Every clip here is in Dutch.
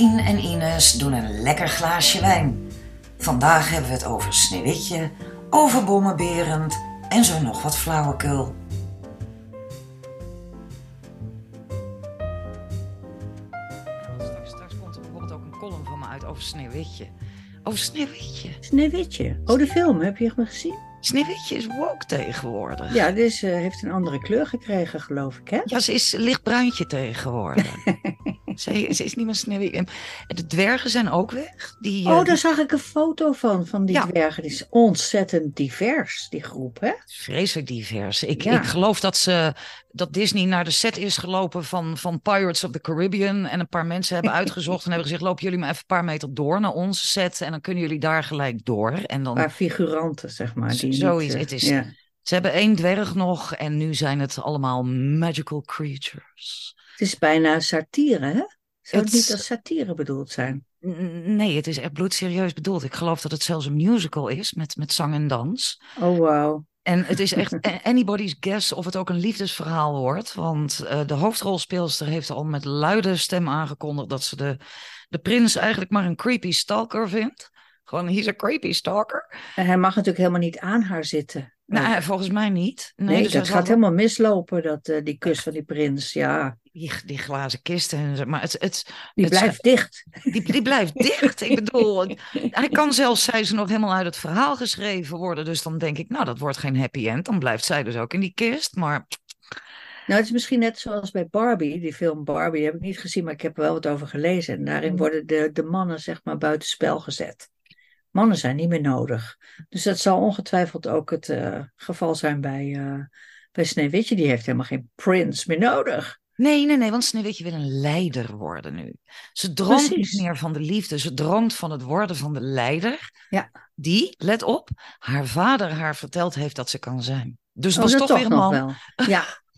Dorien en Ines doen een lekker glaasje wijn. Vandaag hebben we het over Sneeuwwitje, over Bommenberend en zo nog wat flauwekul. Straks, straks komt er bijvoorbeeld ook een column van me uit over Sneeuwwitje. Over Sneeuwwitje. Sneeuwwitje. Oh, de film. Heb je hem gezien? Sneeuwwitje is woke tegenwoordig. Ja, dus uh, heeft een andere kleur gekregen, geloof ik, hè? Ja, ze is lichtbruintje tegenwoordig. ze, ze, is niet meer Sneeuwwitje. En de dwergen zijn ook weg. Die, oh, uh, daar die... zag ik een foto van, van die ja. dwergen. Die is ontzettend divers, die groep, hè? Vreselijk divers. Ik, ja. ik geloof dat, ze, dat Disney naar de set is gelopen van, van Pirates of the Caribbean. En een paar mensen hebben uitgezocht en hebben gezegd... lopen jullie maar even een paar meter door naar onze set. En dan kunnen jullie daar gelijk door. En dan... Een paar figuranten, zeg maar. Die Zoiets. Het is, ja. Ze hebben één dwerg nog en nu zijn het allemaal magical creatures. Het is bijna satire, hè? Zou het, het niet als satire bedoeld zijn? Nee, het is echt bloedserieus bedoeld. Ik geloof dat het zelfs een musical is met, met zang en dans. Oh, wow. En het is echt anybody's guess of het ook een liefdesverhaal wordt. Want uh, de hoofdrolspeelster heeft al met luide stem aangekondigd dat ze de, de prins eigenlijk maar een creepy stalker vindt. Gewoon, he's a creepy stalker. En hij mag natuurlijk helemaal niet aan haar zitten. Nou, volgens mij niet. Nee, nee dus dat gaat helemaal mislopen, dat, uh, die kus van die prins, ja. Die, die glazen kisten en zo. Maar het, het, die het, blijft dicht. Die, die blijft dicht. Ik bedoel, hij kan zelfs, zei ze nog helemaal uit het verhaal geschreven worden. Dus dan denk ik, nou, dat wordt geen happy end. Dan blijft zij dus ook in die kist. Maar nou, het is misschien net zoals bij Barbie, die film Barbie, heb ik niet gezien, maar ik heb er wel wat over gelezen. En daarin worden de, de mannen, zeg maar, buitenspel gezet. Mannen zijn niet meer nodig. Dus dat zal ongetwijfeld ook het uh, geval zijn bij, uh, bij Sneeuwwitje. Die heeft helemaal geen prins meer nodig. Nee, nee, nee, want Sneeuwwitje wil een leider worden nu. Ze droomt Precies. niet meer van de liefde. Ze droomt van het worden van de leider. Ja. Die, let op, haar vader haar verteld heeft dat ze kan zijn. Dus het oh, was toch, toch weer een man. Wel. Ja.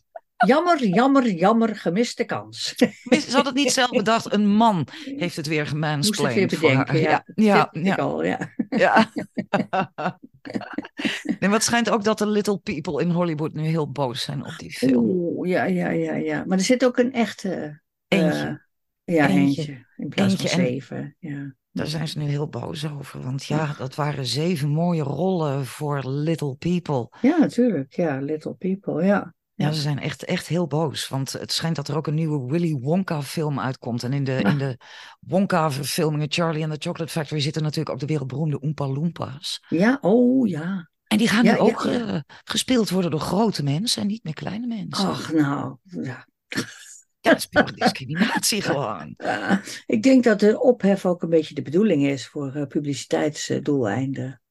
Jammer, jammer, jammer, gemiste kans. Ze had het niet zelf bedacht. Een man heeft het weer gemansplained Moest het weer bedenken, ja. Ja, ja, ja. Al, ja. maar het schijnt ook dat de little people in Hollywood nu heel boos zijn op die film. Oeh, ja, ja, ja, ja. Maar er zit ook een echte... Eentje. Uh, ja, eentje. eentje. In plaats eentje van zeven, ja. Daar zijn ze nu heel boos over. Want ja, dat waren zeven mooie rollen voor Little People. Ja, natuurlijk. Ja, Little People, ja. Ja, ze zijn echt, echt heel boos. Want het schijnt dat er ook een nieuwe Willy Wonka-film uitkomt. En in de, ja. in de Wonka-verfilmingen, Charlie and the Chocolate Factory, zitten natuurlijk ook de wereldberoemde Oompa Loompas. Ja, oh ja. En die gaan ja, nu ook uh, gespeeld worden door grote mensen en niet meer kleine mensen. Ach, nou, ja. Ja, dat is discriminatie gewoon. Ik denk dat de ophef ook een beetje de bedoeling is voor uh, publiciteitsdoeleinden.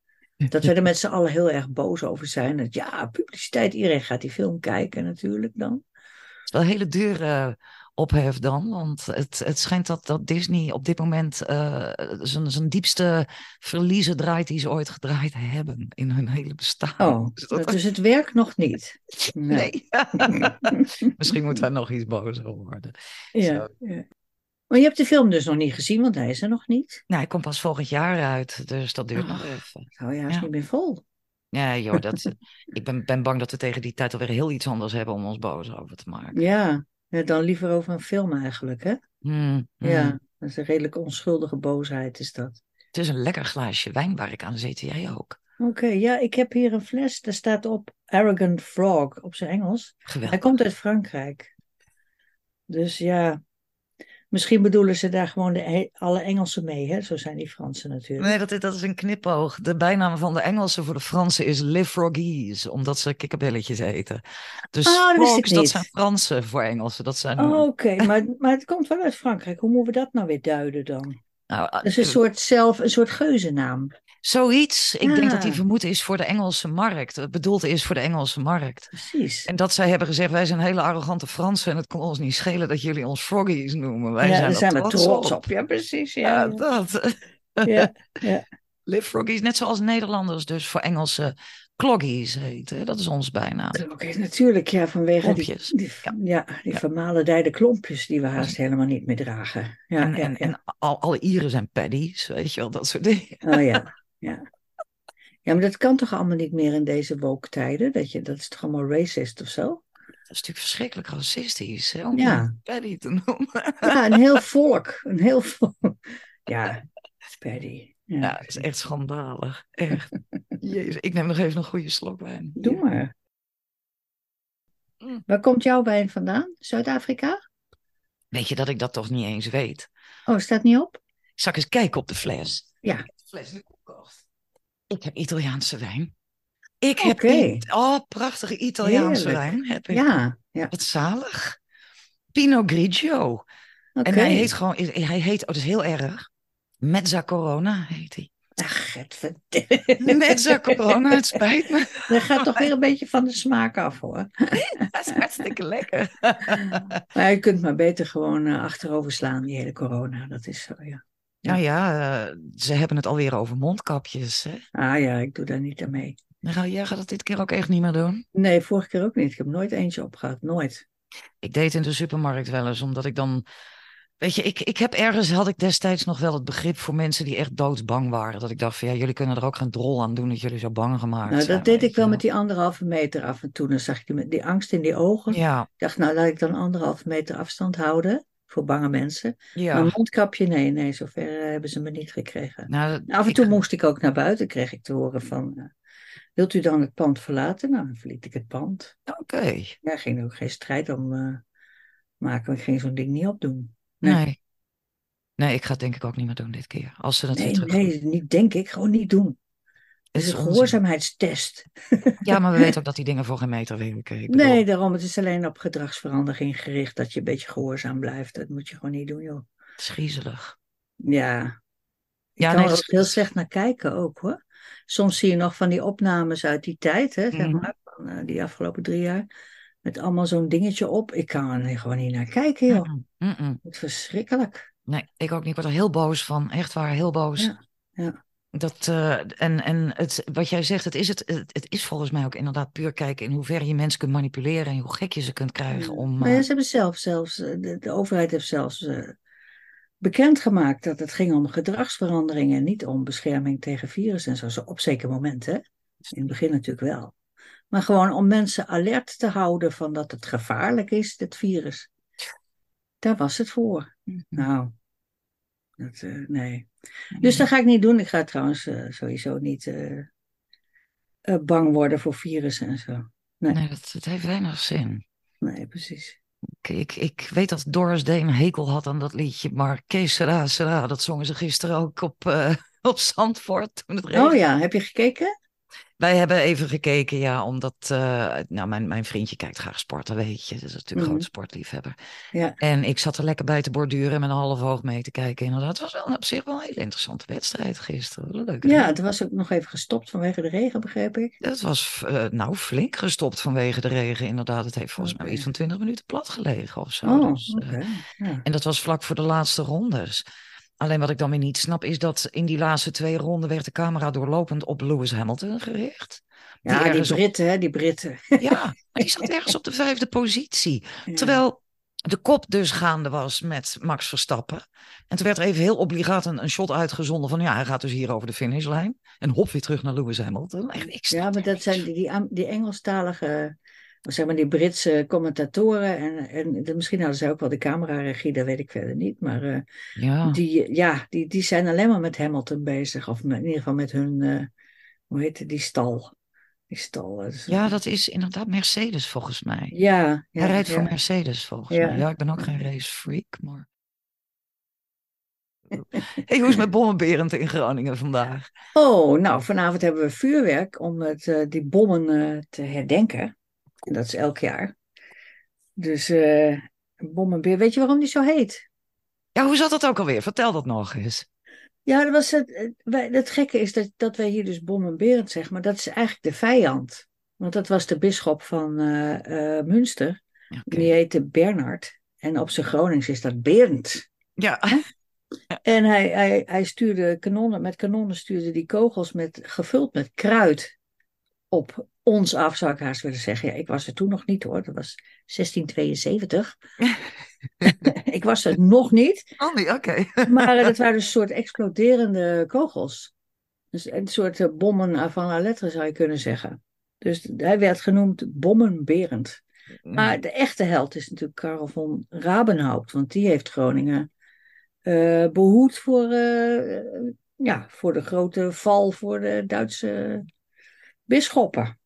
Dat we er met z'n allen heel erg boos over zijn. Dat ja, publiciteit, iedereen gaat die film kijken natuurlijk dan. Het is wel een hele dure ophef dan. Want het, het schijnt dat, dat Disney op dit moment uh, zijn, diepste verliezen draait die ze ooit gedraaid hebben in hun hele bestaan. Oh, dus, dat... dus het werkt nog niet. Nee. nee. Misschien moet daar nog iets boos over worden. Ja, ja. Maar je hebt de film dus nog niet gezien, want hij is er nog niet. Nou, hij komt pas volgend jaar uit, dus dat duurt oh, nog even. Oh ja, is ja. niet meer vol. Ja, joh, dat, ik ben, ben bang dat we tegen die tijd alweer heel iets anders hebben om ons boos over te maken. Ja, ja dan liever over een film eigenlijk, hè? Mm, mm. Ja, dat is een redelijk onschuldige boosheid, is dat. Het is een lekker glaasje wijn waar ik aan zit, jij ook. Oké, okay, ja, ik heb hier een fles, daar staat op Arrogant Frog op zijn Engels. Geweldig. Hij komt uit Frankrijk. Dus ja, Misschien bedoelen ze daar gewoon de, alle Engelsen mee, hè? Zo zijn die Fransen natuurlijk. Nee, dat is, dat is een knipoog. De bijnaam van de Engelsen voor de Fransen is Le Froggies, omdat ze kikkerbelletjes eten. Dus oh, dat, frogs, dat zijn Fransen voor Engelsen. Dat zijn... Oh, Oké, okay. maar, maar het komt wel uit Frankrijk. Hoe moeten we dat nou weer duiden dan? Nou, dat is een soort, zelf, een soort geuzennaam. Zoiets. Ik denk dat die vermoed is voor de Engelse markt. Het bedoeld is voor de Engelse markt. Precies. En dat zij hebben gezegd, wij zijn hele arrogante Fransen en het kon ons niet schelen dat jullie ons froggies noemen. Wij ja, zijn daar er zijn we trots, trots op. op. Ja, precies. Ja, Ja, ja. dat. ja, ja. Live froggies, net zoals Nederlanders dus voor Engelse cloggies heten. Dat is ons bijnaam. Oké, natuurlijk, ja, vanwege die, Klompjes. die, ja. die Ja. vermalendijde klompjes die we haast helemaal niet meer dragen. Ja, en ja, en, ja. en al, alle Ieren zijn paddies, weet je wel, dat soort dingen. Oh ja, ja. Ja, maar dat kan toch allemaal niet meer in deze woke tijden? Dat, je, dat is toch allemaal racist of zo? is natuurlijk verschrikkelijk racistisch, hè, om Ja. Paddy te noemen. Ja, een heel volk. Een heel volk. Ja, Paddy. Ja. Ja, het is echt schandalig. Echt. Jezus, ik neem nog even een goede slok wijn. Doe maar. Mm. Waar komt jouw wijn vandaan? Zuid-Afrika? Weet je dat ik dat toch niet eens weet? Oh, staat niet op? Zal ik eens kijken op de fles? Ja. De fles. Ik heb Italiaanse wijn. Ik heb... It- Oh, prachtige Italiaanse Heerlijk. wijn heb ik. Ja, ja. Wat zalig. Pinot Grigio. En hij heet gewoon... Hij heet... Oh, dat is heel erg. Mezza Corona heet hij. Ach, het Mezza Corona, het spijt me. Dat gaat toch weer een beetje van de smaak af hoor. Dat is hartstikke lekker. Maar je kunt maar beter gewoon eh, achterover slaan, die hele corona. Dat is zo, ja. Nou ja, eh, ze hebben het alweer over mondkapjes. Hè? Ah ja, ik doe daar niet aan mee. Nou, jij gaat het dit keer ook echt niet meer doen. Nee, vorige keer ook niet. Ik heb nooit eentje opgehad. Nooit. Ik deed in de supermarkt wel eens, omdat ik dan... Weet je, ik, ik heb ergens, had ik destijds nog wel het begrip voor mensen die echt doodsbang waren. Dat ik dacht van, ja, jullie kunnen er ook geen drol aan doen dat jullie zo bang gemaakt Nou, zijn. dat deed ik wel met die anderhalve meter af en toe. Dan zag ik die, die angst in die ogen. Ja, Ik dacht, nou, laat ik dan anderhalve meter afstand houden. Voor bange mensen. ja. Maar een mondkapje, nee, nee, zover eh, hebben ze me niet gekregen. Nou, Af en ik- toe moest ik ook naar buiten, kreeg ik te horen van... eh, wilt u dan het pand verlaten? Nou, dan verliet ik het pand. Oké, Ja, ging er ook geen strijd om eh, maken. Ik ging zo'n ding niet opdoen. Nee. nee. nee. ik ga het denk ik ook niet meer doen dit keer. Als ze dat weer Nee, terug nee, niet denk ik. Gewoon niet doen. Het is een gehoorzaamheidstest. Ja, maar we weten ook dat die dingen voor geen meter werken. Nee, daarom. Het is alleen op gedragsverandering gericht dat je een beetje gehoorzaam blijft. Dat moet je gewoon niet doen, joh. Het is griezelig. Ja. Ik Ja, kan nee, er ook heel slecht naar kijken ook, hoor. Soms zie je nog van die opnames uit die tijd, hè, zeg Mhm. maar, van eh, die afgelopen drie jaar. Met allemaal zo'n dingetje op. Ik kan er gewoon niet naar kijken, joh. Het is verschrikkelijk. Nee, ik ook niet. Ik word er heel boos van. Echt waar, heel boos. Ja, ja. Dat, eh, en en het, wat jij zegt, het is, het, het, is volgens mij ook inderdaad puur kijken in hoeverre je mensen kunt manipuleren en hoe gek je ze kunt krijgen om... Maar ja, eh, ze hebben zelf zelfs, eh, de, de overheid heeft zelfs eh, bekendgemaakt dat het ging om gedragsverandering en niet om bescherming tegen virus en zo. Zo op zeker momenten, hè? In het begin natuurlijk wel. Maar gewoon om mensen alert te houden van dat het gevaarlijk is, dit virus. Daar was het voor. Nou, dat, eh, nee. Dus dat ga ik niet doen. Ik ga trouwens eh, sowieso niet eh, bang worden voor virussen en zo. Nee, dat, het heeft weinig zin. Nee, precies. Ik, ik, ik weet dat Doris Day een hekel had aan dat liedje, maar Kees Sera Sera, dat zongen ze gisteren ook op, op Zandvoort toen het. Oh ja, heb je gekeken? Wij hebben even gekeken, ja, omdat eh, nou, mijn, mijn vriendje kijkt graag sporten, weet je. Dat is natuurlijk een Mhm. grote sportliefhebber. Ja. En ik zat er lekker bij te borduren en met een half oog mee te kijken. Inderdaad, het was wel op zich wel een hele interessante wedstrijd gisteren. Leuk. Ja, het was ook nog even gestopt vanwege de regen, begreep ik. Het was eh, nou flink gestopt vanwege de regen, inderdaad. Het heeft volgens mij Oké. iets van 20 minuten plat gelegen of zo. Oh, Dus, eh, ja. en dat was vlak voor de laatste rondes. Alleen wat ik dan weer niet snap, is dat in die laatste twee ronden werd de camera doorlopend op Lewis Hamilton gericht. ja, die op- Britten, hè, die Britten. Ja, maar die zat ergens op de vijfde positie. Ja. Terwijl de kop dus gaande was met Max Verstappen. En toen werd er even heel obligaat een, een shot uitgezonden van ja, hij gaat dus hier over de finishlijn. En hop weer terug naar Lewis Hamilton. Echt, Ja, maar dat zijn die, die, die Engelstalige, zeg maar die Britse commentatoren. En, en misschien hadden zij ook wel de cameraregie, dat weet ik verder niet. Maar eh, Ja, die, ja, die, die zijn alleen maar met Hamilton bezig. Of met- in ieder geval met hun, eh, hoe heet het, die stal. Die stal. dat is- ja, dat is inderdaad Mercedes volgens mij. ja, ja, hij rijdt ja. voor Mercedes volgens Ja. mij. Ja, ik ben ook geen racefreak, maar... hey, hoe is het met Bommenberend in Groningen vandaag? Oh, nou, vanavond hebben we vuurwerk om het, eh, die bommen eh, te herdenken. En dat is elk jaar. Dus eh bommenbeer, weet je waarom die zo heet? Ja, hoe zat dat ook alweer? Vertel dat nog eens. Ja, dat was het, het- wij- het gekke is dat, dat wij hier dus bommenberend zeggen, maar dat is eigenlijk de vijand. Want dat was de bisschop van eh, eh, Münster. Die heette Bernard. En op zijn Gronings is dat Berend. ja. En hij, hij, hij stuurde kanonnen, met kanonnen stuurde die kogels met, gevuld met kruid op ons af, zou ik haast willen zeggen. Ja, ik was er toen nog niet hoor, dat was 1672. ik was er nog niet, Oh nee, oké. maar eh, dat waren dus een soort exploderende kogels. Dus een soort eh, bommen van la lettre zou je kunnen zeggen. Dus hij werd genoemd Bommenberend. Maar de echte held is natuurlijk Karel von Rabenhaupt, want die heeft Groningen uh, behoed voor, ja, voor de grote val voor de Duitse bisschoppen.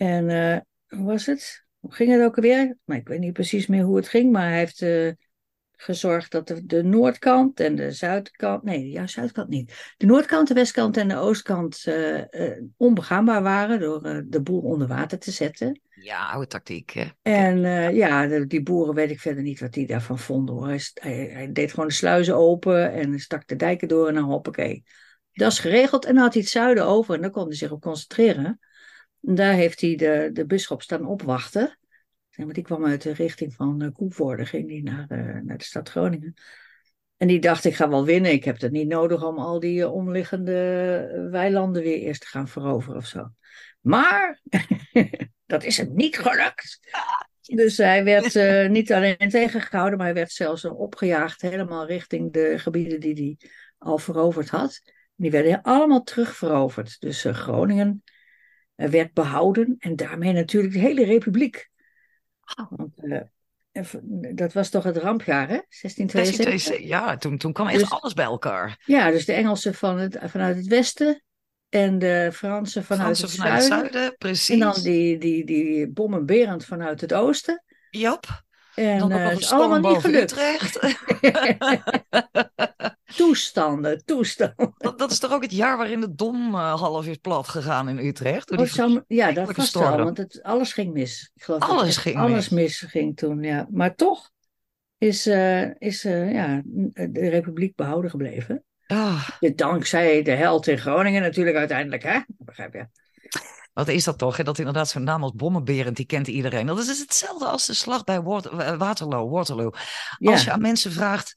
En uh, hoe was het? Hoe ging het ook alweer? Maar ik weet niet precies meer hoe het ging, maar hij heeft gezorgd dat de, de, noordkant en de zuidkant, nee, ja, zuidkant niet. De noordkant, de westkant en de oostkant uh, onbegaanbaar waren door uh, de boer onder water te zetten. Ja, oude tactiek. Hè? En ja, de, die boeren weet ik verder niet wat die daarvan vonden hoor. Hij, hij, hij, deed gewoon de sluizen open en stak de dijken door en dan hoppakee. Dat is geregeld en dan had hij het zuiden over en dan kon hij zich op concentreren. Daar heeft hij de, de bisschop staan opwachten. Want die kwam uit de richting van uh, Koevoorde, ging die naar, uh, naar de stad Groningen. En die dacht, ik ga wel winnen. Ik heb het niet nodig om al die uh, omliggende weilanden weer eerst te gaan veroveren of zo. Maar dat is hem niet gelukt. Dus hij werd niet alleen tegengehouden, maar hij werd zelfs opgejaagd helemaal richting de gebieden die hij al veroverd had. Die werden allemaal terugveroverd. Dus Groningen werd behouden en daarmee natuurlijk de hele republiek. Want, uh, dat was toch het rampjaar, hè? 1672? Ja, toen, toen kwam echt dus, alles bij elkaar. Ja, dus de Engelsen van het, vanuit het westen en de Fransen vanuit, Fransen het, vanuit zuiden. het zuiden. Precies. En dan die, die, die bommenberend vanuit het oosten. Jap. En dan uh, is allemaal niet gelukt. Utrecht. toestanden, toestanden. Dat, dat, is toch ook het jaar waarin de Dom uh, half is plat gegaan in Utrecht? Oh, zou, ja, dat was wel, want het, alles ging mis. Ik geloof Alles dat ging alles mis. ging toen, ja. Maar toch is, uh, is ja, de republiek behouden gebleven. Ah, Dankzij de held in Groningen natuurlijk uiteindelijk, hè? Begrijp je? Wat is dat toch? hè? Dat inderdaad zo'n naam als Bommenberend, die kent iedereen. Dat is dus hetzelfde als de slag bij eh, Waterloo. Waterloo. Ja. Als je aan mensen vraagt,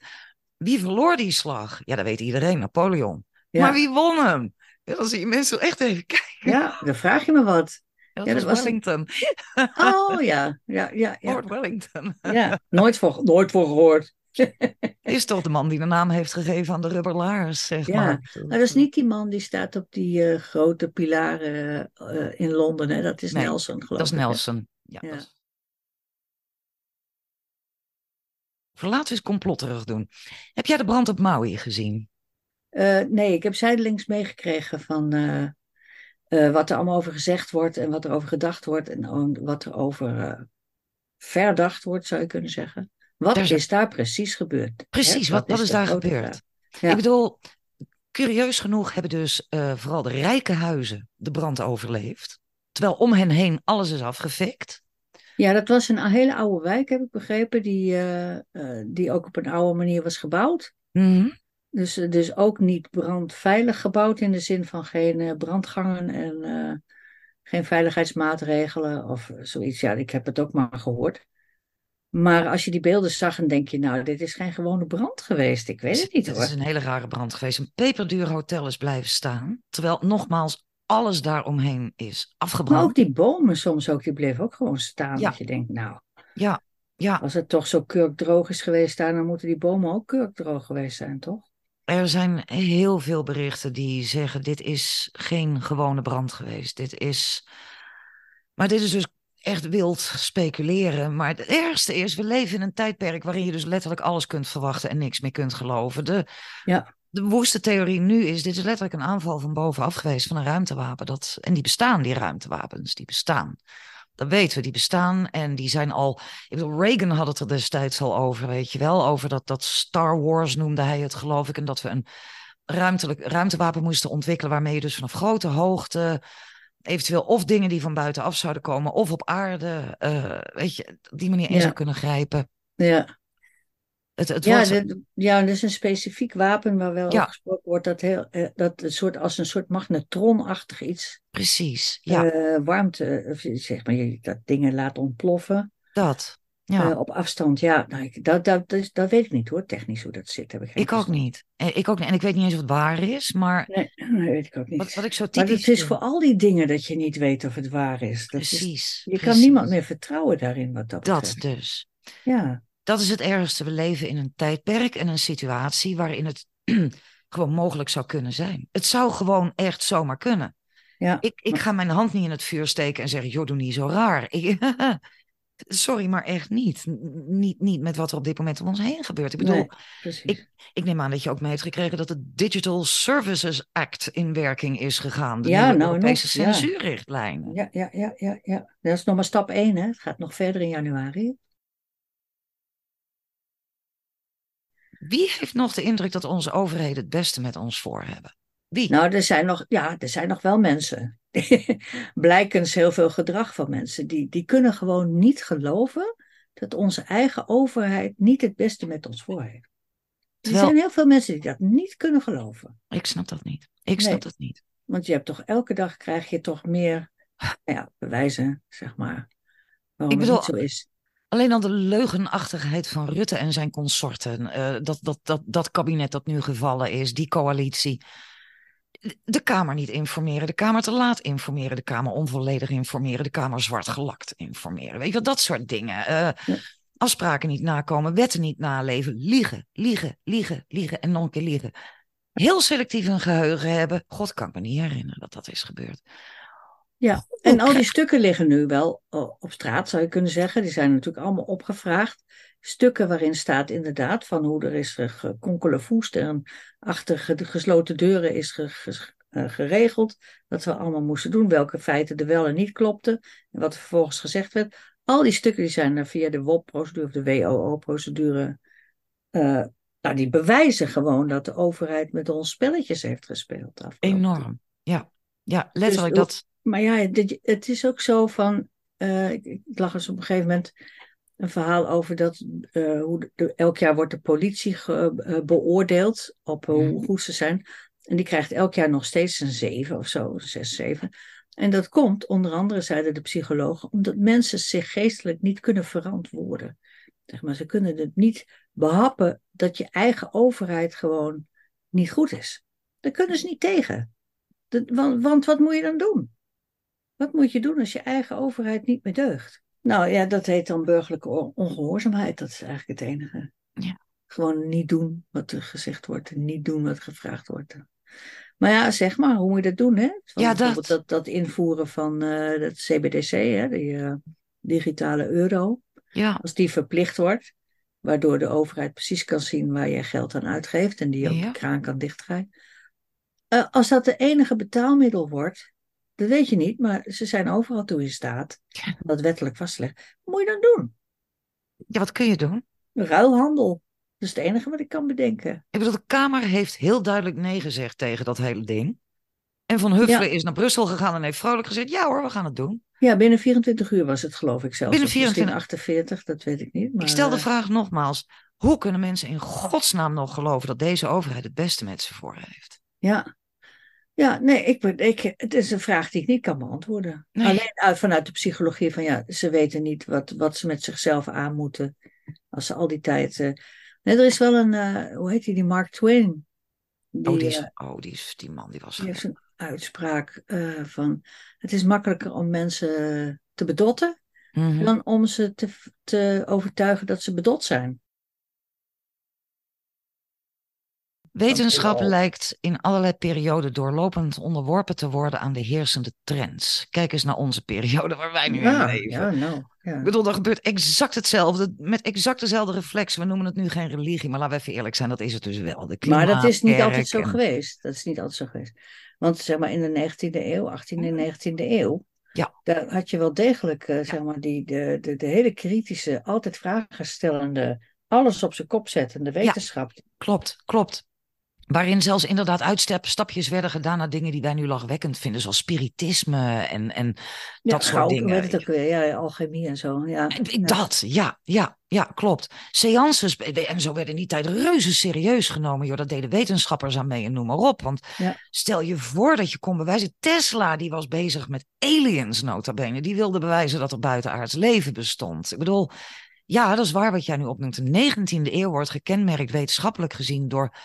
wie verloor die slag? Ja, dat weet iedereen, Napoleon. Ja. Maar wie won hem? Ja, dan zie je mensen echt even kijken. Ja, dan vraag je me wat. Dat Ja, dat was- Wellington. Oh ja, ja, ja. ja. Lord Wellington. ja. Nooit, voor, nooit voor gehoord. Is toch de man die de naam heeft gegeven aan de rubberlaars, zeg Ja, maar. Maar dat is niet die man die staat op die eh, grote pilaren eh, in Londen, hè? Dat is Nee, Nelson, geloof Dat is ik. Nelson. Ja, Ja. dat is- Laten we eens complotterig doen. Heb jij de brand op Maui gezien? Eh, nee, ik heb zijdelings meegekregen van wat er allemaal over gezegd wordt en wat er over gedacht wordt en wat er over verdacht wordt, zou je kunnen zeggen. Wat Daar is- is daar precies gebeurd? Precies, Hè, wat, wat is daar gebeurd? Ja. Ik bedoel, curieus genoeg hebben dus eh, vooral de rijke huizen de brand overleefd. Terwijl om hen heen alles is afgefikt. Ja, dat was een hele oude wijk, heb ik begrepen, die, eh, eh, die ook op een oude manier was gebouwd. Mhm. Dus, dus ook niet brandveilig gebouwd in de zin van geen brandgangen en geen veiligheidsmaatregelen of zoiets. Ja, ik heb het ook maar gehoord. Maar als je die beelden zag, dan denk je, nou, dit is geen gewone brand geweest. Ik weet het niet Het hoor. is een hele rare brand geweest. Een peperduur hotel is blijven staan. Terwijl nogmaals alles daaromheen is Maar afgebrand. ook die bomen soms ook, die bleven ook gewoon staan. Ja. Dat je denkt, nou, Ja, ja, als het toch zo kurkdroog is geweest daar, dan moeten die bomen ook kurkdroog geweest zijn, toch? er zijn heel veel berichten die zeggen: dit is geen gewone brand geweest. Dit is. Maar dit is dus echt wild speculeren. Maar het ergste is: we leven in een tijdperk waarin je dus letterlijk alles kunt verwachten en niks meer kunt geloven. De, Ja. de woeste theorie nu is: dit is letterlijk een aanval van bovenaf geweest van een ruimtewapen. Dat, en die bestaan, die ruimtewapens, die bestaan. Dat weten we, die bestaan en die zijn al. Ik bedoel, Reagan had het er destijds al over, weet je wel. Over dat, dat Star Wars noemde hij het, geloof ik. En dat we een ruimtelijk, ruimtewapen moesten ontwikkelen. waarmee je dus vanaf grote hoogte. Eventueel of dingen die van buitenaf zouden komen. of op aarde. eh, weet je, op die manier in Ja. zou kunnen grijpen. Ja, Het, het ja, wordt. dit- ja, dat is een specifiek wapen waar wel Ja. gesproken wordt dat, heel, eh, dat een soort, als een soort magnetronachtig iets Precies, ja, eh, warmte, zeg maar, je dat dingen laat ontploffen dat. Ja. eh, op afstand. Ja, nou, ik, dat, dat, dat, dat weet ik niet hoor, technisch hoe dat zit. Heb ik geen ik ook niet. Ik ook niet. En ik weet niet eens of het waar is, maar. Nee, nee, weet ik ook niet. Wat, wat ik zo maar typisch. het is voor al die dingen dat je niet weet of het waar is. Dat is Precies. je kan niemand meer vertrouwen daarin wat dat Dat betreft. dus. Ja, Dat is het ergste. We leven in een tijdperk en een situatie waarin het gewoon mogelijk zou kunnen zijn. Het zou gewoon echt zomaar kunnen. ja. Ik, ik maar- ga mijn hand niet in het vuur steken en zeggen, joh, doe niet zo raar. Ik, Sorry, maar echt niet. Niet, niet met wat er op dit moment om ons heen gebeurt. Ik bedoel, Nee, ik, ik neem aan dat je ook mee hebt gekregen dat de Digital Services Act in werking is gegaan. De Ja, nieuwe nou, Europese nog, ja. Ja, ja, ja, ja, ja. Dat is nog maar stap 1, hè. Het gaat nog verder in januari. Wie heeft nog de indruk dat onze overheden het beste met ons voor hebben? Wie? Nou, er zijn nog, ja, er zijn nog wel mensen. Blijkens heel veel gedrag van mensen. Die, die kunnen gewoon niet geloven dat onze eigen overheid niet het beste met ons voor heeft. Er zijn heel veel mensen die dat niet kunnen geloven. Ik snap dat niet. Ik snap Nee. dat niet. Want je hebt toch elke dag krijg je toch meer nou ja, bewijzen, zeg maar. Waarom Ik het bedoel- niet zo is. Alleen al de leugenachtigheid van Rutte en zijn consorten. eh, dat, dat, dat, dat kabinet dat nu gevallen is, die coalitie. De Kamer niet informeren, de Kamer te laat informeren, de Kamer onvolledig informeren, de Kamer zwart gelakt informeren. Weet je wel, dat soort dingen. Eh, Ja. Afspraken niet nakomen, wetten niet naleven, liegen, liegen, liegen, liegen en nog een keer liegen. Heel selectief een geheugen hebben. God kan ik me niet herinneren dat dat is gebeurd. Ja, en al die stukken liggen nu wel op straat, zou je kunnen zeggen. Die zijn natuurlijk allemaal opgevraagd. Stukken waarin staat inderdaad van hoe er is gekonkelevoest en achter gesloten deuren is eh, geregeld. Wat we allemaal moesten doen, welke feiten er wel en niet klopten. En wat er vervolgens gezegd werd. Al die stukken die zijn via de WOP-procedure of de WOO-procedure. eh, nou, die bewijzen gewoon dat de overheid met ons spelletjes heeft gespeeld. Enorm. Ja, ja letterlijk Dus- dat. Maar ja, het is ook zo van. eh, ik, ik lag eens op een gegeven moment een verhaal over dat. eh, hoe de- elk jaar wordt de politie ge- eh, beoordeeld op eh, Mhm. hoe goed ze zijn. En die krijgt elk jaar nog steeds een 7 of zo, een 6, 7. En dat komt, onder andere zeiden de psychologen, omdat mensen zich geestelijk niet kunnen verantwoorden. Zeg maar, ze kunnen het niet behappen dat je eigen overheid gewoon niet goed is. Daar kunnen ze niet tegen. Dat- want, want wat moet je dan doen? Wat moet je doen als je eigen overheid niet meer deugt? Nou ja, dat heet dan burgerlijke on- ongehoorzaamheid. Dat is eigenlijk het enige. Ja. Gewoon niet doen wat er gezegd wordt en niet doen wat gevraagd wordt. Maar ja, zeg maar, hoe moet je dat doen? Hè? Van Ja, bijvoorbeeld dat. dat, dat invoeren van eh het CBDC, hè, die eh, digitale euro. Ja, Als die verplicht wordt, waardoor de overheid precies kan zien waar je geld aan uitgeeft en die ook Ja. de kraan kan dichtdraaien. Eh, als dat de enige betaalmiddel wordt, dat weet je niet, maar ze zijn overal toe in staat Ja. dat wettelijk vast te leggen. Wat moet je dan doen? ja, wat kun je doen? Ruilhandel. Dat is het enige wat ik kan bedenken. Ik bedoel, de Kamer heeft heel duidelijk nee gezegd tegen dat hele ding. En Van Huffelen is naar Brussel gegaan en heeft vrolijk gezegd: ja hoor, we gaan het doen. Ja, binnen 24 uur was het geloof ik zelfs. Binnen Of misschien 24 48, dat weet ik niet. Maar, Ik stel de eh, vraag nogmaals: hoe kunnen mensen in godsnaam nog geloven dat deze overheid het beste met ze voor heeft? Ja. Ja, nee, ik, ik, het is een vraag die ik niet kan beantwoorden. Nee. Alleen uit, vanuit de psychologie van ja, ze weten niet wat, wat ze met zichzelf aan moeten. Als ze al die tijd. eh, Nee, er is wel een, eh, hoe heet die, die Mark Twain. Die, oh, die, is, eh, oh die, is, die man die was. die heeft een uitspraak van: Het is makkelijker om mensen te bedotten Mhm. dan om ze te, te overtuigen dat ze bedot zijn. Wetenschap lijkt in allerlei perioden doorlopend onderworpen te worden aan de heersende trends. Kijk eens naar onze periode waar wij nu in leven. ja, nou. Ja. Ik bedoel, er gebeurt exact hetzelfde, met exact dezelfde reflex. We noemen het nu geen religie, maar laten we even eerlijk zijn, dat is het dus wel. De Maar dat is niet altijd zo en- geweest. Dat is niet altijd zo geweest. Want zeg maar in de 19e eeuw, 18e en 19e eeuw, Ja. daar had je wel degelijk eh, zeg maar, die, de, de, de hele kritische, altijd vragen stellende, alles op zijn kop zettende wetenschap. Klopt, klopt. Waarin zelfs inderdaad uitstapjes werden gedaan naar dingen die wij nu lachwekkend vinden, zoals spiritisme en, en Ja, dat soort goud, dingen. het ook weer? Ja, alchemie en zo. Ja. Dat, ja, ja, ja, klopt. Seances, en zo werden in die tijd reuze serieus genomen. Joh, dat deden wetenschappers aan mee en noem maar op. Want Ja. stel je voor dat je kon bewijzen. Tesla, die was bezig met aliens nota bene. Die wilde bewijzen dat er buitenaards leven bestond. Ik bedoel, ja, dat is waar wat jij nu opnoemt. De 19e eeuw wordt gekenmerkt wetenschappelijk gezien door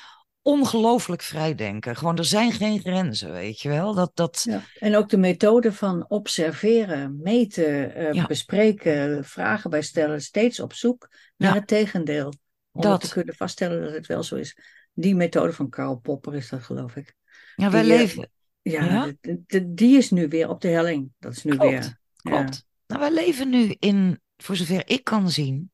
ongelooflijk vrijdenken. Gewoon, er zijn geen grenzen, weet je wel. Dat, dat, Ja. En ook de methode van observeren, meten, eh, Ja. bespreken, vragen bij stellen, steeds op zoek naar Ja. het tegendeel. Om Dat. te kunnen vaststellen dat het wel zo is. Die methode van Karl Popper is dat, geloof ik. ja, wij die, eh, leven... Ja, Ja? de- de- die is nu weer op de helling. Dat is nu Klopt, weer. Klopt. Nou, wij leven nu in voor zover ik kan zien,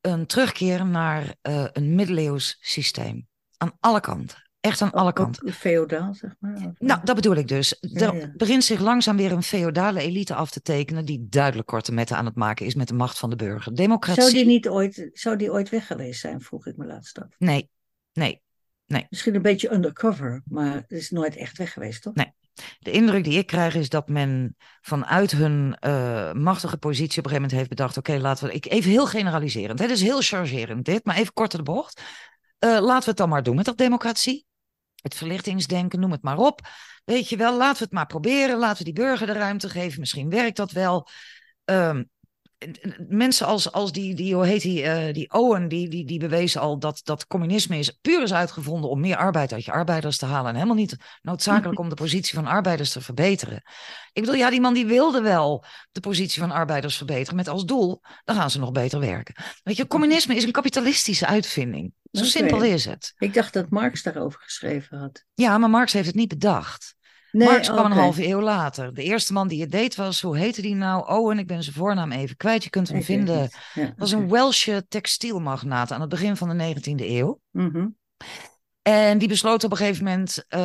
een terugkeer naar uh, een middeleeuws systeem. Aan alle kanten. Echt aan alle kanten. Feodaal, zeg maar. Nou, dat bedoel ik dus. Er begint zich langzaam weer een feodale elite af te tekenen die duidelijk korte metten aan het maken is met de macht van de burger. Democratie. Zou die niet ooit, zou die ooit weg geweest zijn, vroeg ik me laatst af. Nee, nee, nee. Misschien een beetje undercover, maar het is nooit echt weg geweest, toch? Nee. De indruk die ik krijg is dat men vanuit hun uh, machtige positie op een gegeven moment heeft bedacht: oké, laten we. Ik, even heel generaliserend, het is heel chargerend dit, maar even kort de bocht. Uh, laten we het dan maar doen met dat democratie het verlichtingsdenken, noem het maar op. Weet je wel, laten we het maar proberen. Laten we die burger de ruimte geven. Misschien werkt dat wel. Um, mensen als, als die, die, hoe heet die, uh, die Owen, die, die, die bewezen al dat, dat communisme is, puur is uitgevonden om meer arbeid uit je arbeiders te halen. En helemaal niet noodzakelijk om de positie van arbeiders te verbeteren. Ik bedoel, ja, die man die wilde wel de positie van arbeiders verbeteren met als doel, dan gaan ze nog beter werken. Weet je, communisme is een kapitalistische uitvinding. Zo simpel is het. Ik dacht dat Marx daarover geschreven had. Ja, maar Marx heeft het niet bedacht. Nee, Marx kwam een halve eeuw later. De eerste man die het deed was, hoe heette die nou? Owen, ik ben zijn voornaam even kwijt. Je kunt hem vinden. Dat was een Welsh textielmagnaat aan het begin van de 19e eeuw. Mm En die besloot op een gegeven moment, uh,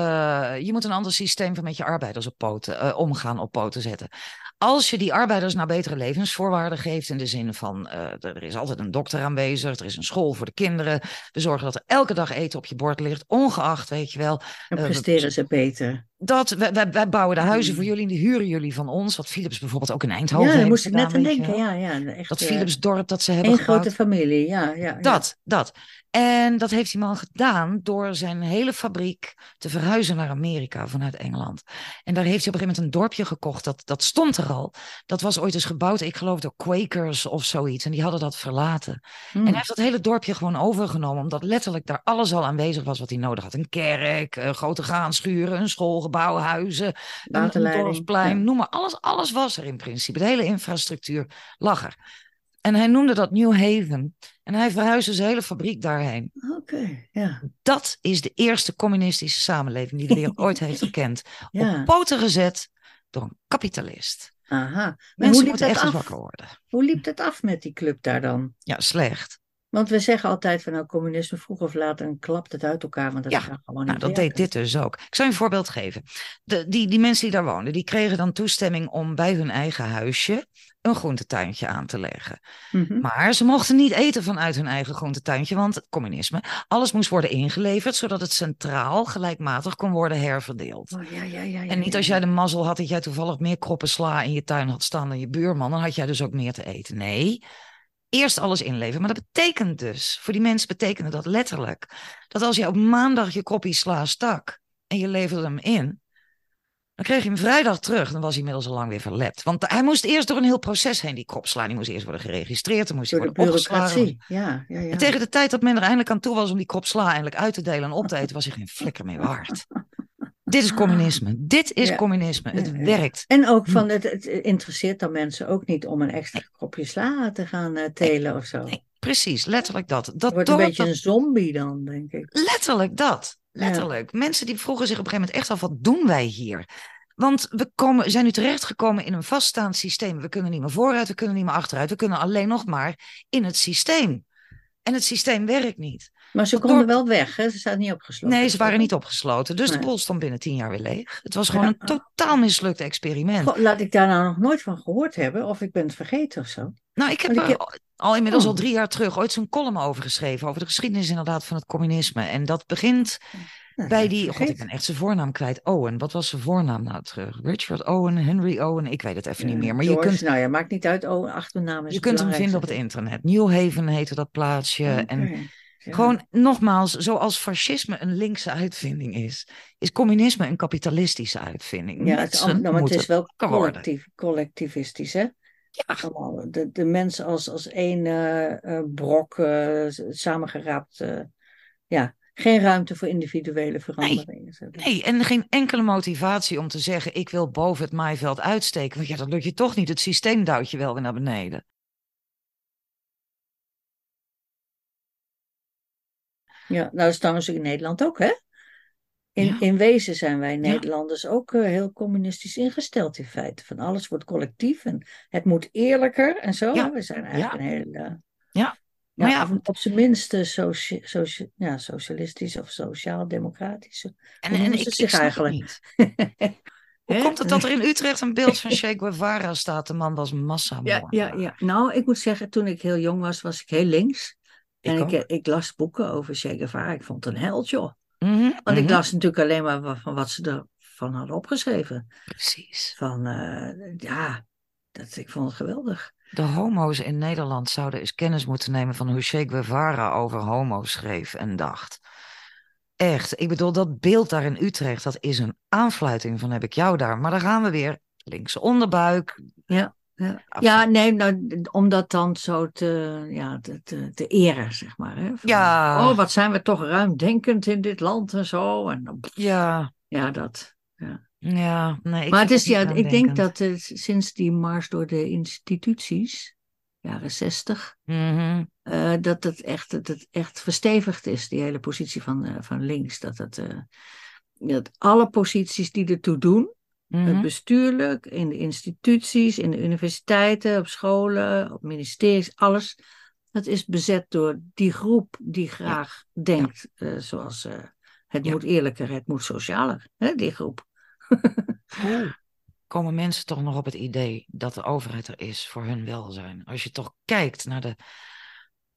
je moet een ander systeem van met je arbeiders op poten, uh, omgaan op poten zetten als je die arbeiders nou betere levensvoorwaarden geeft, in de zin van uh, er is altijd een dokter aanwezig, er is een school voor de kinderen, we zorgen dat er elke dag eten op je bord ligt, ongeacht, weet je wel. Dan uh, presteren ze beter. Dat, wij, wij, bouwen de huizen voor mm. jullie en die huren jullie van ons. Wat Philips bijvoorbeeld ook in Eindhoven Ja, daar moest ik net aan denken. Ja, ja, echt, dat Philipsdorp dat ze hebben Een grote familie, ja, ja. Dat, dat. En dat heeft die man gedaan door zijn hele fabriek te verhuizen naar Amerika vanuit Engeland. En daar heeft hij op een gegeven moment een dorpje gekocht. Dat, dat stond er al. Dat was ooit eens gebouwd, ik geloof door Quakers of zoiets. En die hadden dat verlaten. Hmm. En hij heeft dat hele dorpje gewoon overgenomen. Omdat letterlijk daar alles al aanwezig was wat hij nodig had. Een kerk, een grote graanschuren, een schoolgebouw, huizen, een dorpsplein. Noem maar, alles, alles was er in principe. De hele infrastructuur lag er. En hij noemde dat New Haven. En hij verhuisde zijn hele fabriek daarheen. Oké, ja. Dat is de eerste communistische samenleving die de wereld ooit heeft gekend. Ja. Op poten gezet door een kapitalist. Aha. Mensen moeten echt wakker worden. Hoe liep het af met die club daar dan? Ja, slecht. Want we zeggen altijd van nou, communisme vroeg of laat en klapt het uit elkaar, want dat ja, gaat gewoon nou, dat deed dit dus ook. Ik zal je een voorbeeld geven. De, die, die mensen die daar woonden, die kregen dan toestemming om bij hun eigen huisje een groentetuintje aan te leggen. Mhm. Maar ze mochten niet eten vanuit hun eigen groentetuintje, want communisme, alles moest worden ingeleverd, zodat het centraal gelijkmatig kon worden herverdeeld. Oh, ja, ja, ja, en niet als jij de mazzel had dat jij toevallig meer kroppen sla in je tuin had staan dan je buurman, dan had jij dus ook meer te eten. Nee, eerst alles inleveren. Maar dat betekent dus, voor die mensen betekende dat letterlijk, dat als je op maandag je kroppie sla stak en je leverde hem in, dan kreeg je hem vrijdag terug. Dan was hij inmiddels al lang weer verlept. Want hij moest eerst door een heel proces heen, die kropslaan. Die moest eerst worden geregistreerd. Dan moest hij worden opgeslagen. Ja, ja, ja. En tegen de tijd dat men er eindelijk aan toe was om die kropsla eindelijk uit te delen en op te eten, was hij geen flikker meer waard. Dit is communisme. Dit is communisme. Het werkt. En ook van, het, het, interesseert dan mensen ook niet om een extra kropje sla te gaan uh, telen of zo. Nee, precies, letterlijk dat. Dat wordt een beetje een zombie dan, denk ik. Letterlijk dat. Letterlijk. Mensen die vroegen zich op een gegeven moment echt af, wat doen wij hier? Want we komen, zijn nu terechtgekomen in een vaststaand systeem. We kunnen niet meer vooruit, we kunnen niet meer achteruit. We kunnen alleen nog maar in het systeem. En het systeem werkt niet. Maar ze konden wel weg, hè? Ze zaten niet opgesloten. Nee, ze waren niet opgesloten. Dus de bol stond binnen tien jaar weer leeg. Het was gewoon een totaal mislukt experiment. laat ik daar nou nog nooit van gehoord hebben. Of ik ben het vergeten of zo. Nou, ik heb, al inmiddels al oh. drie jaar terug ooit zo'n column over geschreven. Over de geschiedenis inderdaad van het communisme. En dat begint bij die... God, ik ben echt zijn voornaam kwijt. Owen. Wat was zijn voornaam nou terug? Richard Owen, Henry Owen. Ik weet het even niet meer. Maar je kunt... Nou ja, maakt niet uit. Owen, achternaam is Je kunt hem vinden op het internet. New Haven heette dat plaatsje. En gewoon nogmaals, zoals fascisme een linkse uitvinding is, is communisme een kapitalistische uitvinding. Ja, het, nou, maar het is wel collectief, collectivistisch, hè? Ja. De, de mensen als, als één uh, brok uh, samengeraapt. ja, geen ruimte voor individuele veranderingen. Nee, nee, en geen enkele motivatie om te zeggen: ik wil boven het maaiveld uitsteken. Want ja, dat lukt je toch niet. Het systeem duwt je wel weer naar beneden. Ja, nou is trouwens in Nederland ook, hè? In, Ja. in wezen zijn wij Nederlanders ook eh, heel communistisch ingesteld in feite. Van alles wordt collectief en het moet eerlijker en zo. Ja. We zijn eigenlijk een heel... eh, Ja. ja, Maar ja, op zijn minst eh, socia- socia- ja, socialistisch of sociaal-democratisch. en, en ik, ik zich het eigenlijk? niet. Hoe komt het dat er in Utrecht een beeld van Che Guevara staat? De man was Ja, massamoordenaar. ja, ja. Nou, ik moet zeggen, toen ik heel jong was, was ik heel links. En Ik ik, ook. ik, las boeken over Che Guevara. Ik vond het een held, joh. Mhm, Want ik mhm. las natuurlijk alleen maar van wat ze ervan hadden opgeschreven. Precies. Van, eh, ja, dat, ik vond het geweldig. De homo's in Nederland zouden eens kennis moeten nemen van hoe Che Guevara over homo's schreef en dacht. Echt, ik bedoel, dat beeld daar in Utrecht, dat is een aanfluiting van heb ik jou daar. Maar dan gaan we weer linkse onderbuik. Ja, ja. Ja nee, nou, om dat dan zo te, ja, te, te, te eren, zeg maar. Hè? Van, Ja. Oh, wat zijn we toch ruimdenkend in dit land en zo. En, Ja, ja, dat. ja, nee. Ik maar het is, ja, ik denk dat het, sinds die mars door de instituties, jaren zestig, eh, dat het echt, dat het echt verstevigd is, die hele positie van, eh, van links. Dat, het, dat alle posities die ertoe doen, mhm. het bestuurlijk, in de instituties, in de universiteiten, op scholen, op ministeries, alles. Dat is bezet door die groep die graag denkt, eh, zoals eh, het Ja. moet eerlijker, het moet socialer, hè, die groep. Hoe komen mensen toch nog op het idee dat de overheid er is voor hun welzijn? Als je toch kijkt naar de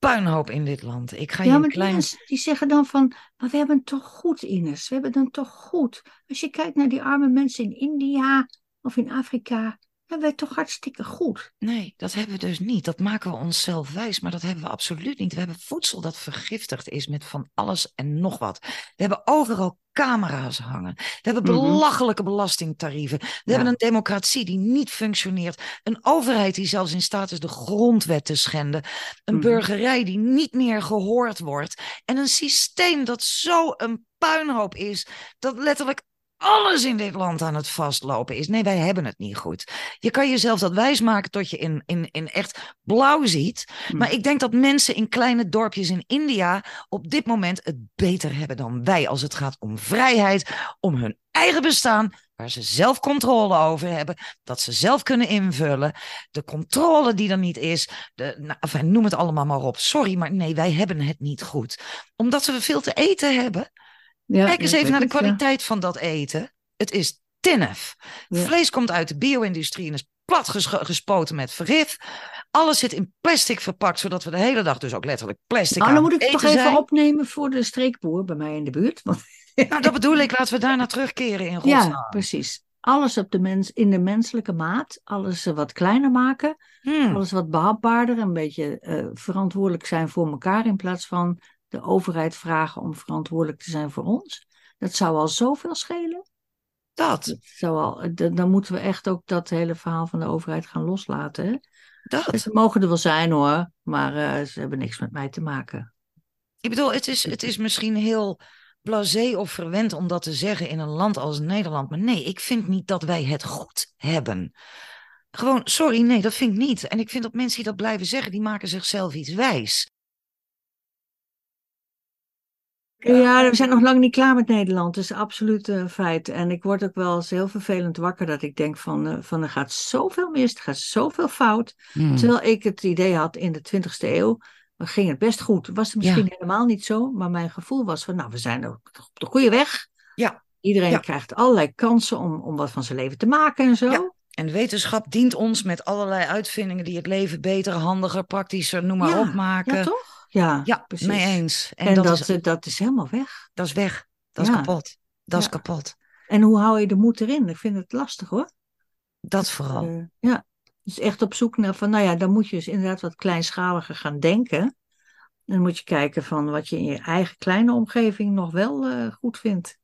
puinhoop in dit land. Ik ga je Ja, een maar klein... mensen die zeggen dan van, maar we hebben het toch goed, Ines, we hebben het toch goed. Als je kijkt naar die arme mensen in India of in Afrika, hebben we het toch hartstikke goed. Nee, dat hebben we dus niet. Dat maken we onszelf wijs, maar dat hebben we absoluut niet. We hebben voedsel dat vergiftigd is met van alles en nog wat. We hebben overal camera's hangen. We hebben Mhm. belachelijke belastingtarieven. We Ja. hebben een democratie die niet functioneert. Een overheid die zelfs in staat is de grondwet te schenden. Een Mhm. burgerij die niet meer gehoord wordt. En een systeem dat zo een puinhoop is dat letterlijk alles in dit land aan het vastlopen is. Nee, wij hebben het niet goed. Je kan jezelf dat wijsmaken tot je in, in, in echt blauw ziet. Hm. Maar ik denk dat mensen in kleine dorpjes in India op dit moment het beter hebben dan wij als het gaat om vrijheid, om hun eigen bestaan, waar ze zelf controle over hebben, dat ze zelf kunnen invullen. De controle die er niet is, de, nou, enfin, noem het allemaal maar op. Sorry, maar nee, wij hebben het niet goed. Omdat we veel te eten hebben. Ja, Kijk eens even naar de ja. kwaliteit van dat eten. Het is tinnef. Ja. Vlees komt uit de bio-industrie en is plat ges- gespoten met vergif. Alles zit in plastic verpakt, zodat we de hele dag dus ook letterlijk plastic Nou, dan moet ik het toch even zijn. opnemen voor de streekboer bij mij in de buurt. Want, Nou, dat bedoel ik. Laten we daarna terugkeren in ja, godsnaam. precies. Alles op de mens, in de menselijke maat. Alles eh, wat kleiner maken. Hmm. Alles wat behapbaarder. Een beetje eh, verantwoordelijk zijn voor elkaar. In plaats van de overheid vragen om verantwoordelijk te zijn voor ons. Dat zou al zoveel schelen. Dat, Dat zou al, dan moeten we echt ook dat hele verhaal van de overheid gaan loslaten. Hè? dat. Ze mogen er wel zijn hoor. Maar eh, ze hebben niks met mij te maken. Ik bedoel, het is, het is misschien heel blasé of verwend om dat te zeggen in een land als Nederland. Maar nee, ik vind niet dat wij het goed hebben. Gewoon, sorry, nee, dat vind ik niet. En ik vind dat mensen die dat blijven zeggen, die maken zichzelf iets wijs. Ja, we zijn nog lang niet klaar met Nederland. Dat is absoluut een feit. En ik word ook wel eens heel vervelend wakker dat ik denk van, eh, van er gaat zoveel mis, er gaat zoveel fout. Hmm. Terwijl ik het idee had in de 20e eeuw, ging het best goed. Was het misschien helemaal niet zo, maar mijn gevoel was van, nou, we zijn op de goede weg. Ja. Iedereen Ja. krijgt allerlei kansen om, om wat van zijn leven te maken en zo. Ja. En wetenschap dient ons met allerlei uitvindingen die het leven beter, handiger, praktischer, noem maar op maken. Ja, toch? Ja, Ja, precies. mee eens. En, En, dat, dat, is, dat is helemaal weg. dat is weg. Dat is kapot. Dat is kapot. En hoe hou je de moed erin? Ik vind het lastig hoor. Dat vooral. Eh, ja, dus echt op zoek naar van, nou ja, dan moet je dus inderdaad wat kleinschaliger gaan denken. En dan moet je kijken van wat je in je eigen kleine omgeving nog wel eh, goed vindt.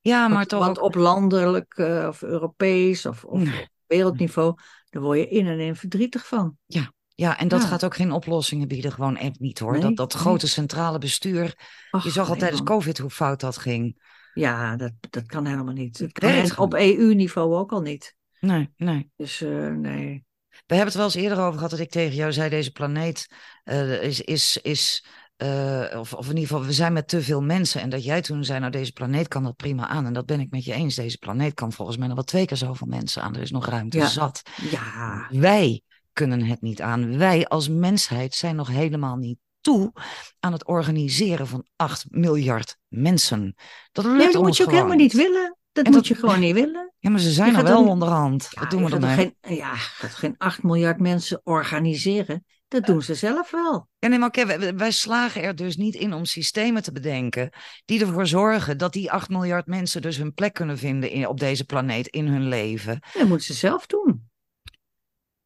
Ja, maar want, toch want op landelijk eh, of Europees of, of Nee. op wereldniveau, daar word je in en in verdrietig van. Ja, en dat Ja. gaat ook geen oplossingen bieden. Gewoon echt niet hoor. Nee, dat, dat nee. grote centrale bestuur. Je zag al tijdens man. COVID hoe fout dat ging. Ja, dat, dat kan helemaal niet. Kan en op EU-niveau ook al niet. Nee, nee. Dus eh, nee. We hebben het wel eens eerder over gehad dat ik tegen jou zei: deze planeet eh, is, is, is eh, of, of in ieder geval, we zijn met te veel mensen. En dat jij toen zei, nou deze planeet kan dat prima aan. En dat ben ik met je eens. Deze planeet kan volgens mij nog wel twee keer zoveel mensen aan. Er is nog ruimte Ja. zat. Ja, Wij kunnen het niet aan. Wij als mensheid zijn nog helemaal niet toe aan het organiseren van 8 miljard mensen. Dat lukt nee, dat moet je ook helemaal niet willen. Dat moet dat- je gewoon niet willen. Ja, maar ze zijn er wel dan- onderhand. Ja, Wat doen we dan? geen, ja, gaat geen 8 miljard mensen organiseren. Dat doen ze zelf wel. Ja, nee, maar oké, wij, wij slagen er dus niet in om systemen te bedenken die ervoor zorgen dat die 8 miljard mensen dus hun plek kunnen vinden in, op deze planeet in hun leven. Dat moeten ze zelf doen.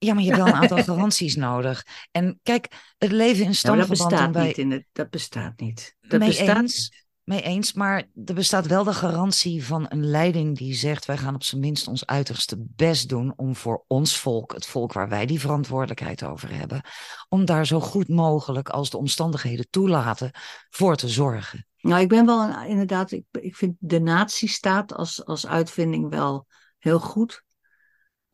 Ja, maar je hebt wel een aantal garanties nodig. En kijk, het leven in Nou, dat stamverband bestaat niet. In dat bestaat niet. Dat mee bestaat eens, mee eens, maar er bestaat wel de garantie van een leiding die zegt wij gaan op zijn minst ons uiterste best doen om voor ons volk, het volk waar wij die verantwoordelijkheid over hebben, om daar zo goed mogelijk als de omstandigheden toelaten voor te zorgen. Nou, ik ben wel een- inderdaad, ik, ik vind de nazistaat als, als uitvinding wel heel goed.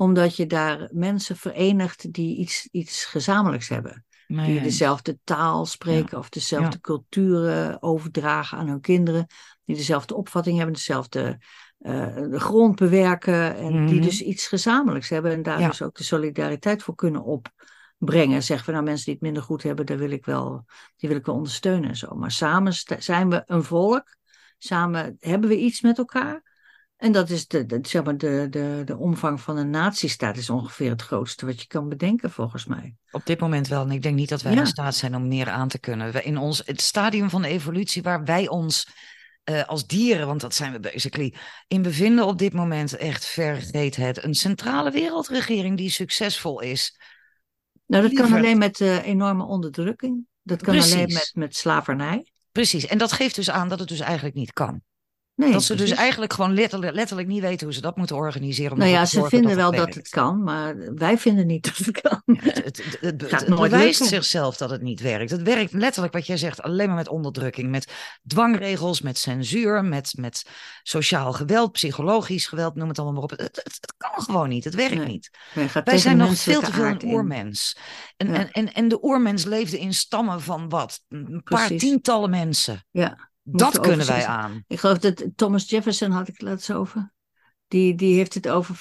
Omdat je daar mensen verenigt die iets, iets gezamenlijks hebben. Die dezelfde taal spreken of dezelfde Ja. culturen overdragen aan hun kinderen. Die dezelfde opvatting hebben, dezelfde eh, de grond bewerken. En die Mhm. dus iets gezamenlijks hebben. En daar Ja. dus ook de solidariteit voor kunnen opbrengen. Zeggen we nou mensen die het minder goed hebben, daar wil ik wel, die wil ik wel ondersteunen en zo. Maar samen zijn we een volk. Samen hebben we iets met elkaar. En dat is de, de, zeg maar de, de, de omvang van een nazistaat is ongeveer het grootste wat je kan bedenken volgens mij. Op dit moment wel. En ik denk niet dat wij Ja. in staat zijn om meer aan te kunnen. We- In ons, het stadium van de evolutie waar wij ons eh, als dieren, want dat zijn we basically, in bevinden op dit moment echt vergeet het. Een centrale wereldregering die succesvol is. Nou, dat kan alleen met eh, enorme onderdrukking. Dat kan alleen met, met slavernij. Precies. En dat geeft dus aan dat het dus eigenlijk niet kan. Nee, dat ze dus eigenlijk gewoon letterlijk, letterlijk niet weten hoe ze dat moeten organiseren. om Nou ja, ze vinden wel dat het kan, maar wij vinden niet dat het kan. Ja, het, het, het, het, Gaat het nooit bewijst lukken. zichzelf dat het niet werkt. Het werkt letterlijk wat jij zegt, alleen maar met onderdrukking, met dwangregels, met censuur, met, met sociaal geweld, psychologisch geweld, noem het allemaal maar op. Het, kan gewoon niet, het werkt Nee, niet. Wij, zijn nog veel te veel een oermens. En, Ja. en, en, en de oermens leefde in stammen van wat? Een paar Precies. tientallen mensen. Ja, Dat kunnen wij aan. Ik geloof dat Thomas Jefferson had ik het laatst over. Die, die heeft het over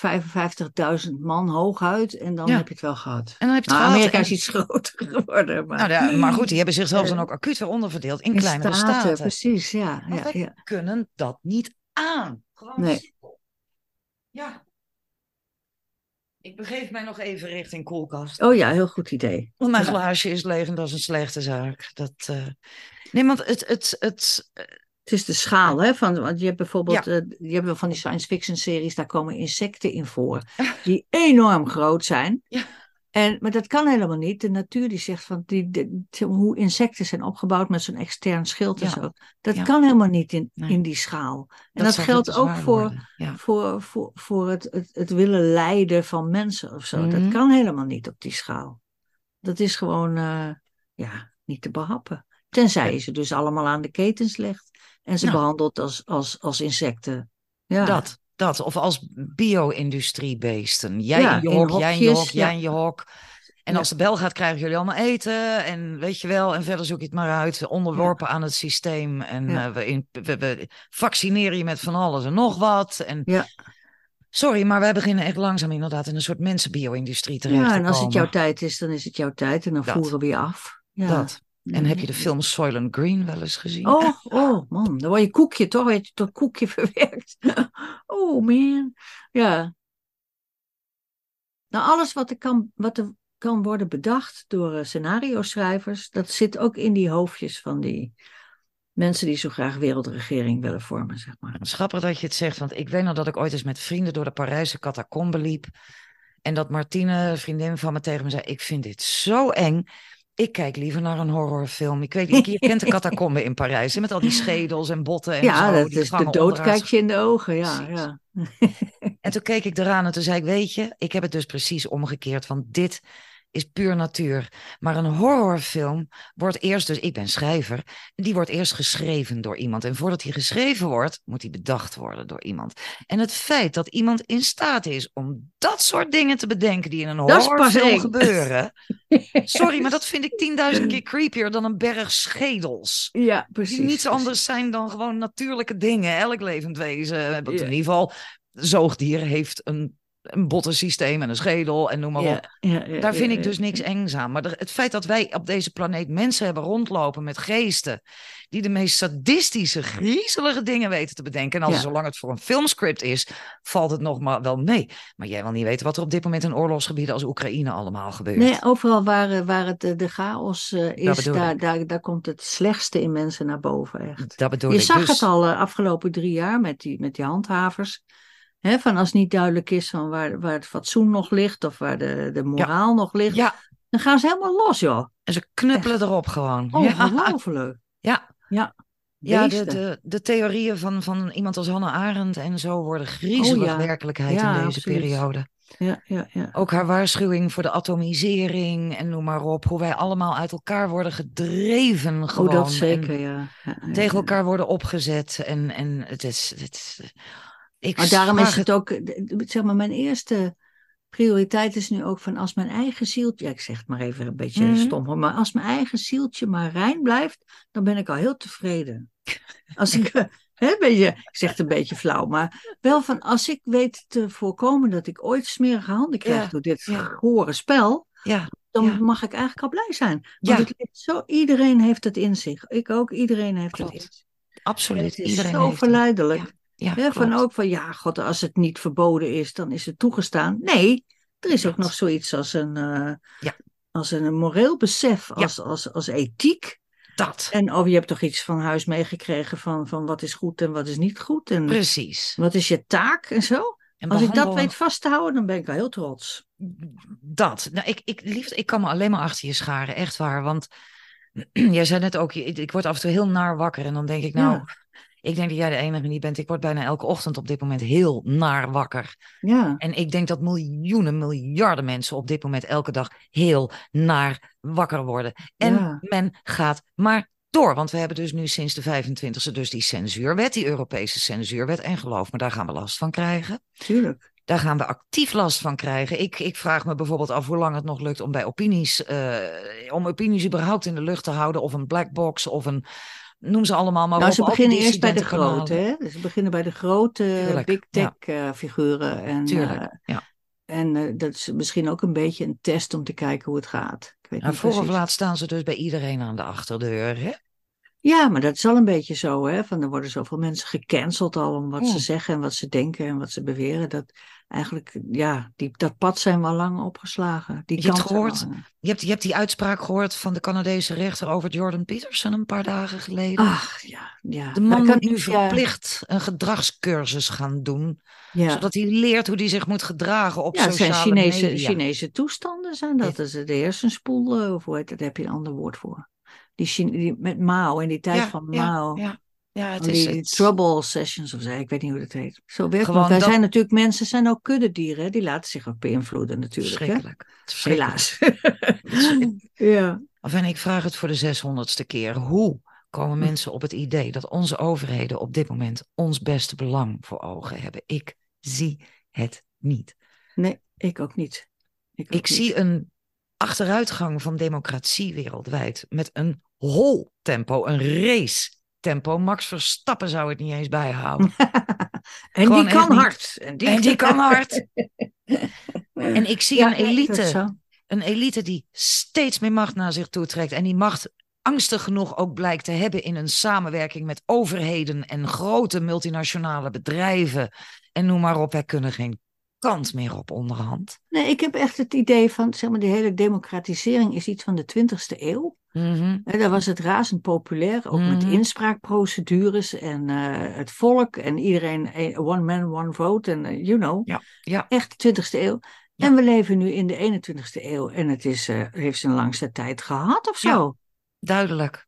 55.000 man hooguit en dan Ja. heb je het wel gehad. En dan heb je het Nou, gehad. Amerika En- is iets groter geworden. Maar, nou, ja, maar goed, die hebben zichzelf Eh, dan ook acuut weer onderverdeeld in, in kleinere staten, staten. precies, ja. Ja, wij kunnen dat niet aan. Gewoon Nee. simpel. Ja. Ik begeef mij nog even richting koelkast. Oh ja, heel goed idee. Want mijn Ja. glaasje is leeg en dat is een slechte zaak. Dat, eh, Nee, want het, het, het, Het is de schaal, hè? Van, want je hebt bijvoorbeeld, eh, je hebt wel van die science fiction series, daar komen insecten in voor, die enorm groot zijn. Ja. En, maar dat kan helemaal niet. De natuur die zegt van die, de- hoe insecten zijn opgebouwd met zo'n extern schild en Ja. zo. Dat Ja. kan helemaal niet in, Nee. in die schaal. En dat, geldt ook voor. Ja. voor, voor, voor het, het, het willen leiden van mensen of zo. Mhm. Dat kan helemaal niet op die schaal. Dat is gewoon eh, ja, niet te behappen. Tenzij je ze dus allemaal aan de ketens legt en ze Nou. behandelt als, als, als insecten. Ja. Dat, dat. Of als bio-industriebeesten. Jij Ja, in je hok, jij in je hok, jij ja. in je hok. En Ja. als de bel gaat, krijgen jullie allemaal eten. En weet je wel, en verder zoek je het maar uit. Onderworpen aan het systeem. En Ja. eh, we, in- we, we vaccineren je met van alles en nog wat. En Ja. Sorry, maar wij beginnen echt langzaam inderdaad in een soort mensenbio-industrie terecht ja, te en als het komen. jouw tijd is, dan is het jouw tijd en dan Dat. voeren we je af. Ja. Dat. En heb je de film Soylent Green wel eens gezien? Oh, oh man, dan word je koekje toch, weet je, tot koekje verwerkt. Oh man, ja. Nou, alles wat er kan, wat er kan worden bedacht door eh, scenario-schrijvers, dat zit ook in die hoofdjes van die mensen die zo graag wereldregering willen vormen, zeg maar. Het is grappig dat je het zegt, want ik weet nog dat ik ooit eens met vrienden door de Parijse catacombe liep. En dat Martine, vriendin van me, tegen me zei: Ik vind dit zo eng. Ik kijk liever naar een horrorfilm. Ik weet niet, je kent de catacombe in Parijs, hè, met al die schedels en botten en ja, zo. dat is de gangen dood onderuit. kijkt je in de ogen, ja. Ja. En toen keek ik eraan en toen zei ik: Weet je, ik heb het dus precies omgekeerd. Want dit is puur natuur. Maar een horrorfilm wordt eerst, dus ik ben schrijver, die wordt eerst geschreven door iemand. En voordat die geschreven wordt, moet die bedacht worden door iemand. En het feit dat iemand in staat is om dat soort dingen te bedenken die in een Dat is pas horrorfilm gebeuren. Sorry, maar dat vind ik tienduizend keer creepier dan een berg schedels. Ja, precies. Die niets anders zijn dan gewoon natuurlijke dingen. Elk levend wezen, eh, in ieder geval, zoogdier heeft een, een bottensysteem en een schedel en noem maar op. Ja, ja, ja, Daar vind ik dus niks engs aan. Maar de- het feit dat wij op deze planeet mensen hebben rondlopen met geesten. die de meest sadistische, griezelige dingen weten te bedenken. En als zolang het voor een filmscript is, valt het nog maar wel mee. Maar jij wil niet weten wat er op dit moment in oorlogsgebieden als Oekraïne allemaal gebeurt. Nee, overal waar, eh, waar het, eh, de chaos eh, is, daar, daar, daar komt het slechtste in mensen naar boven. Echt. dat bedoel Je ik. zag dus, het al de afgelopen drie jaar met die, met die handhavers. Van als niet duidelijk is van waar, waar het fatsoen nog ligt of waar de, de moraal nog ligt, Ja, dan gaan ze helemaal los, joh. en ze knuppelen erop gewoon. Ongelooflijk. Ja. Ja, Ja, de, de, de theorieën van, van iemand als Hannah Arendt en zo worden griezelig Oh ja. werkelijkheid Ja, in deze absoluut. periode. ja, ja, ja. Ook haar waarschuwing voor de atomisering en noem maar op. Hoe wij allemaal uit elkaar worden gedreven gewoon. Oh, dat zeker, ja. Tegen elkaar worden opgezet. En, en het is... Het is ik Maar daarom is het ook, zeg maar, mijn eerste prioriteit is nu ook van als mijn eigen zieltje, ja, ik zeg het maar even een beetje Mhm. stom, maar als mijn eigen zieltje maar rein blijft, dan ben ik al heel tevreden. Als ik, hè, beetje, ik zeg het een beetje flauw, maar wel van als ik weet te voorkomen dat ik ooit smerige handen krijg Ja, door dit ja. gore spel, Ja, dan Ja. mag ik eigenlijk al blij zijn. Want het ligt zo, iedereen heeft het in zich. Ik ook, iedereen heeft het in zich. Absoluut. het is Iedereen zo heeft verleidelijk. Ja, Ja, van ook van ja, god, als het niet verboden is, dan is het toegestaan. Nee, er is ook nog zoiets als een, eh, Ja. als een moreel besef, als, als, als ethiek. Dat. En oh, je hebt toch iets van huis meegekregen van, van wat is goed en wat is niet goed. En Precies. wat is je taak en zo. En Als ik dat weet vast te houden, dan ben ik al heel trots. Dat. Nou, ik, ik, liefst, ik kan me alleen maar achter je scharen, echt waar. Want jij zei net ook, ik, ik word af en toe heel naar wakker. En dan denk ik, nou, Ja. Ik denk dat jij de enige niet bent. Ik word bijna elke ochtend op dit moment heel naar wakker. Ja, En ik denk dat miljoenen, miljarden mensen op dit moment elke dag heel naar wakker worden. En Ja. men gaat maar door. Want we hebben dus nu sinds de 25e dus die censuurwet, die Europese censuurwet. En geloof me, daar gaan we last van krijgen. tuurlijk. Daar gaan we actief last van krijgen. Ik, ik vraag me bijvoorbeeld af hoe lang het nog lukt om bij opinies, eh, om opinies überhaupt in de lucht te houden. Of een black box of een, noem ze allemaal maar nou, op. ze beginnen eerst bij de grote, hè? Dus ze beginnen bij de grote Tuurlijk, big tech eh, figuren. En, Tuurlijk, eh, ja. En eh, dat is misschien ook een beetje een test om te kijken hoe het gaat. Ik weet Nou, niet voor of laat staan ze dus bij iedereen aan de achterdeur. Hè? Ja, maar dat is al een beetje zo, hè? Van er worden zoveel mensen gecanceld al om wat ze zeggen en wat ze denken en wat ze beweren. Dat eigenlijk, ja, die, dat pad zijn we al lang opgeslagen. Die Je hebt gehoord? Je hebt, je hebt die uitspraak gehoord van de Canadese rechter over Jordan Peterson een paar dagen geleden. Ach, ja, ja. de Maar man kan moet nu ja, verplicht een gedragscursus gaan doen. Ja, Zodat hij leert hoe hij zich moet gedragen op ja sociale Chinese, media. Chinese toestanden zijn dat. Ja. Dat is de hersenspoel, eh, of hoe heet dat? Daar heb je een ander woord voor. Die, Chine- die met Mao, in die tijd ja, van Mao. ja, ja, het is die het. trouble sessions of zo, ik weet niet hoe dat heet. Zo werkt. Gewoon Wij dat- zijn natuurlijk mensen, zijn ook kuddedieren, die laten zich ook beïnvloeden natuurlijk. Verschrikkelijk. Helaas. ja. Of en ik vraag het voor de zeshonderdste keer. Hoe Hm. komen mensen op het idee dat onze overheden op dit moment ons beste belang voor ogen hebben? Ik zie het niet. Nee, ik ook niet. Ik, niet. zie een achteruitgang van democratie wereldwijd met een hol tempo, een race tempo. Max Verstappen zou het niet eens bijhouden. en Gewoon die kan hard. En die, En die kan hard. En ik zie Ja, een elite, een elite die steeds meer macht naar zich toe trekt. En die macht angstig genoeg ook blijkt te hebben in een samenwerking met overheden en grote multinationale bedrijven. En noem maar op, wij kunnen geen kant meer op onderhand. Nee, ik heb echt het idee van, zeg maar, die hele democratisering is iets van de 20e eeuw. Hè, Daar was het razend populair, ook met Mhm. inspraakprocedures en eh, het volk en iedereen, eh, one man, one vote en eh, you know. Ja, ja. Echt de 20e eeuw. Ja. En we leven nu in de 21e eeuw en het is, eh, heeft zijn langste tijd gehad of zo. Ja. Duidelijk.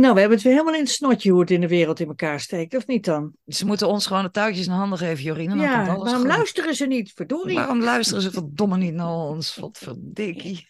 Nou, we hebben het weer helemaal in het snotje hoe het in de wereld in elkaar steekt, of niet dan? Ze moeten ons gewoon de touwtjes in handen geven, komt ja, alles waarom goed. luisteren ze niet? Verdorie. Waarom luisteren ze verdomme niet naar ons? Wat verdikkie.